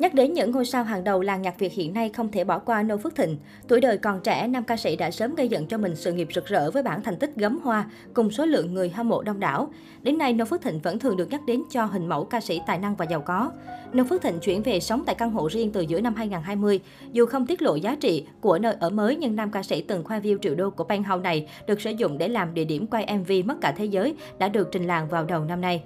Nhắc đến những ngôi sao hàng đầu làng nhạc Việt hiện nay không thể bỏ qua Nô Phước Thịnh. Tuổi đời còn trẻ, nam ca sĩ đã sớm gây dựng cho mình sự nghiệp rực rỡ với bản thành tích gấm hoa cùng số lượng người hâm mộ đông đảo. Đến nay, Nô Phước Thịnh vẫn thường được nhắc đến cho hình mẫu ca sĩ tài năng và giàu có. Nô Phước Thịnh chuyển về sống tại căn hộ riêng từ giữa năm 2020. Dù không tiết lộ giá trị của nơi ở mới, nhưng nam ca sĩ từng khoe view triệu đô của penthouse này được sử dụng để làm địa điểm quay MV mất cả thế giới đã được trình làng vào đầu năm nay.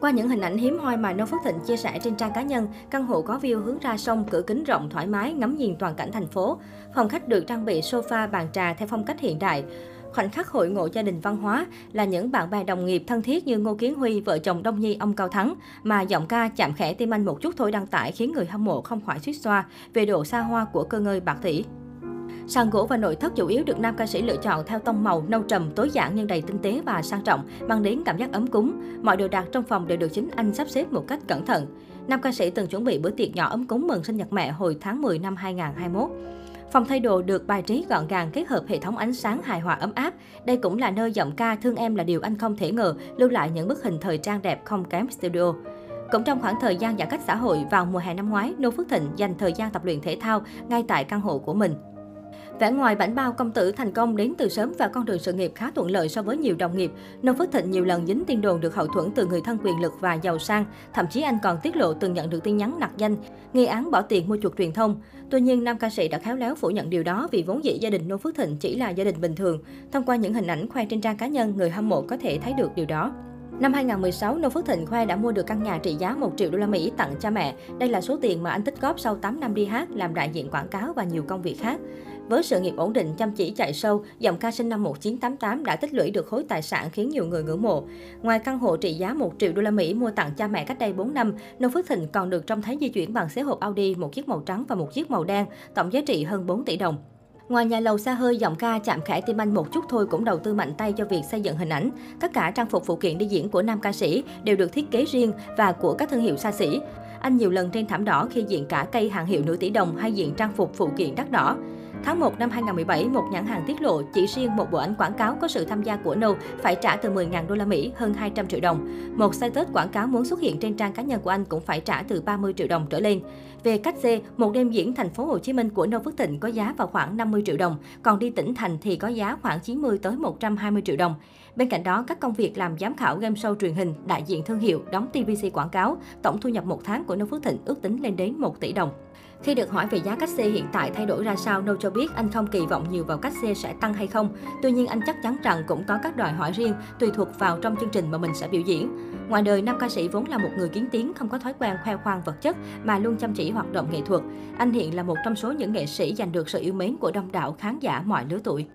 Qua những hình ảnh hiếm hoi mà Nông Phước Thịnh chia sẻ trên trang cá nhân, căn hộ có view hướng ra sông, cửa kính rộng thoải mái, ngắm nhìn toàn cảnh thành phố. Phòng khách được trang bị sofa, bàn trà theo phong cách hiện đại. Khoảnh khắc hội ngộ gia đình văn hóa là những bạn bè đồng nghiệp thân thiết như Ngô Kiến Huy, vợ chồng Đông Nhi, ông Cao Thắng, mà giọng ca chạm khẽ tim anh một chút thôi đăng tải khiến người hâm mộ không khỏi suýt xoa về độ xa hoa của cơ ngơi bạc tỷ. Sàn gỗ và nội thất chủ yếu được nam ca sĩ lựa chọn theo tông màu nâu trầm, tối giản nhưng đầy tinh tế và sang trọng, mang đến cảm giác ấm cúng. Mọi đồ đạc trong phòng đều được chính anh sắp xếp một cách cẩn thận. Nam ca sĩ từng chuẩn bị bữa tiệc nhỏ ấm cúng mừng sinh nhật mẹ hồi tháng 10 năm 2021. Phòng thay đồ được bài trí gọn gàng kết hợp hệ thống ánh sáng hài hòa ấm áp. Đây cũng là nơi giọng ca Thương Em là điều anh không thể ngờ, lưu lại những bức hình thời trang đẹp không kém studio. Cũng trong khoảng thời gian giãn cách xã hội vào mùa hè năm ngoái, Nô Phước Thịnh dành thời gian tập luyện thể thao ngay tại căn hộ của mình. Vẻ ngoài bảnh bao công tử thành công đến từ sớm và con đường sự nghiệp khá thuận lợi so với nhiều đồng nghiệp. Nông Phước Thịnh nhiều lần dính tin đồn được hậu thuẫn từ người thân quyền lực và giàu sang. Thậm chí anh còn tiết lộ từng nhận được tin nhắn nặc danh, nghi án bỏ tiền mua chuộc truyền thông. Tuy nhiên, nam ca sĩ đã khéo léo phủ nhận điều đó vì vốn dĩ gia đình Nông Phước Thịnh chỉ là gia đình bình thường. Thông qua những hình ảnh khoe trên trang cá nhân, người hâm mộ có thể thấy được điều đó. Năm 2016, nông Phước Thịnh khoe đã mua được căn nhà trị giá 1 triệu đô la Mỹ tặng cha mẹ. Đây là số tiền mà anh tích góp sau 8 năm đi hát, làm đại diện quảng cáo và nhiều công việc khác. Với sự nghiệp ổn định, chăm chỉ chạy sâu, giọng ca sinh năm 1988 đã tích lũy được khối tài sản khiến nhiều người ngưỡng mộ. Ngoài căn hộ trị giá 1 triệu đô la Mỹ mua tặng cha mẹ cách đây 4 năm, nông Phước Thịnh còn được trông thấy di chuyển bằng xế hộp Audi, một chiếc màu trắng và một chiếc màu đen, tổng giá trị hơn 4 tỷ đồng. Ngoài nhà lầu xa hơi, giọng ca chạm khẽ tim anh một chút thôi cũng đầu tư mạnh tay cho việc xây dựng hình ảnh. Tất cả trang phục phụ kiện đi diễn của nam ca sĩ đều được thiết kế riêng và của các thương hiệu xa xỉ. Anh nhiều lần trên thảm đỏ khi diện cả cây hàng hiệu nửa tỷ đồng hay diện trang phục phụ kiện đắt đỏ. Tháng 1 năm 2017, một nhãn hàng tiết lộ chỉ riêng một bộ ảnh quảng cáo có sự tham gia của Nâu phải trả từ 10.000 đô la Mỹ, hơn 200 triệu đồng. Một status Tết quảng cáo muốn xuất hiện trên trang cá nhân của anh cũng phải trả từ 30 triệu đồng trở lên. Về cách xê, một đêm diễn thành phố Hồ Chí Minh của Nâu Phước Thịnh có giá vào khoảng 50 triệu đồng, còn đi tỉnh thành thì có giá khoảng 90 tới 120 triệu đồng. Bên cạnh đó, các công việc làm giám khảo game show truyền hình, đại diện thương hiệu, đóng TVC quảng cáo, tổng thu nhập một tháng của Nâu Phước Thịnh ước tính lên đến 1 tỷ đồng. Khi được hỏi về giá cách xe hiện tại thay đổi ra sao, Nô cho biết anh không kỳ vọng nhiều vào cách xe sẽ tăng hay không. Tuy nhiên anh chắc chắn rằng cũng có các đòi hỏi riêng tùy thuộc vào trong chương trình mà mình sẽ biểu diễn. Ngoài đời, nam ca sĩ vốn là một người kiến tiếng, không có thói quen khoe khoang vật chất mà luôn chăm chỉ hoạt động nghệ thuật. Anh hiện là một trong số những nghệ sĩ giành được sự yêu mến của đông đảo khán giả mọi lứa tuổi.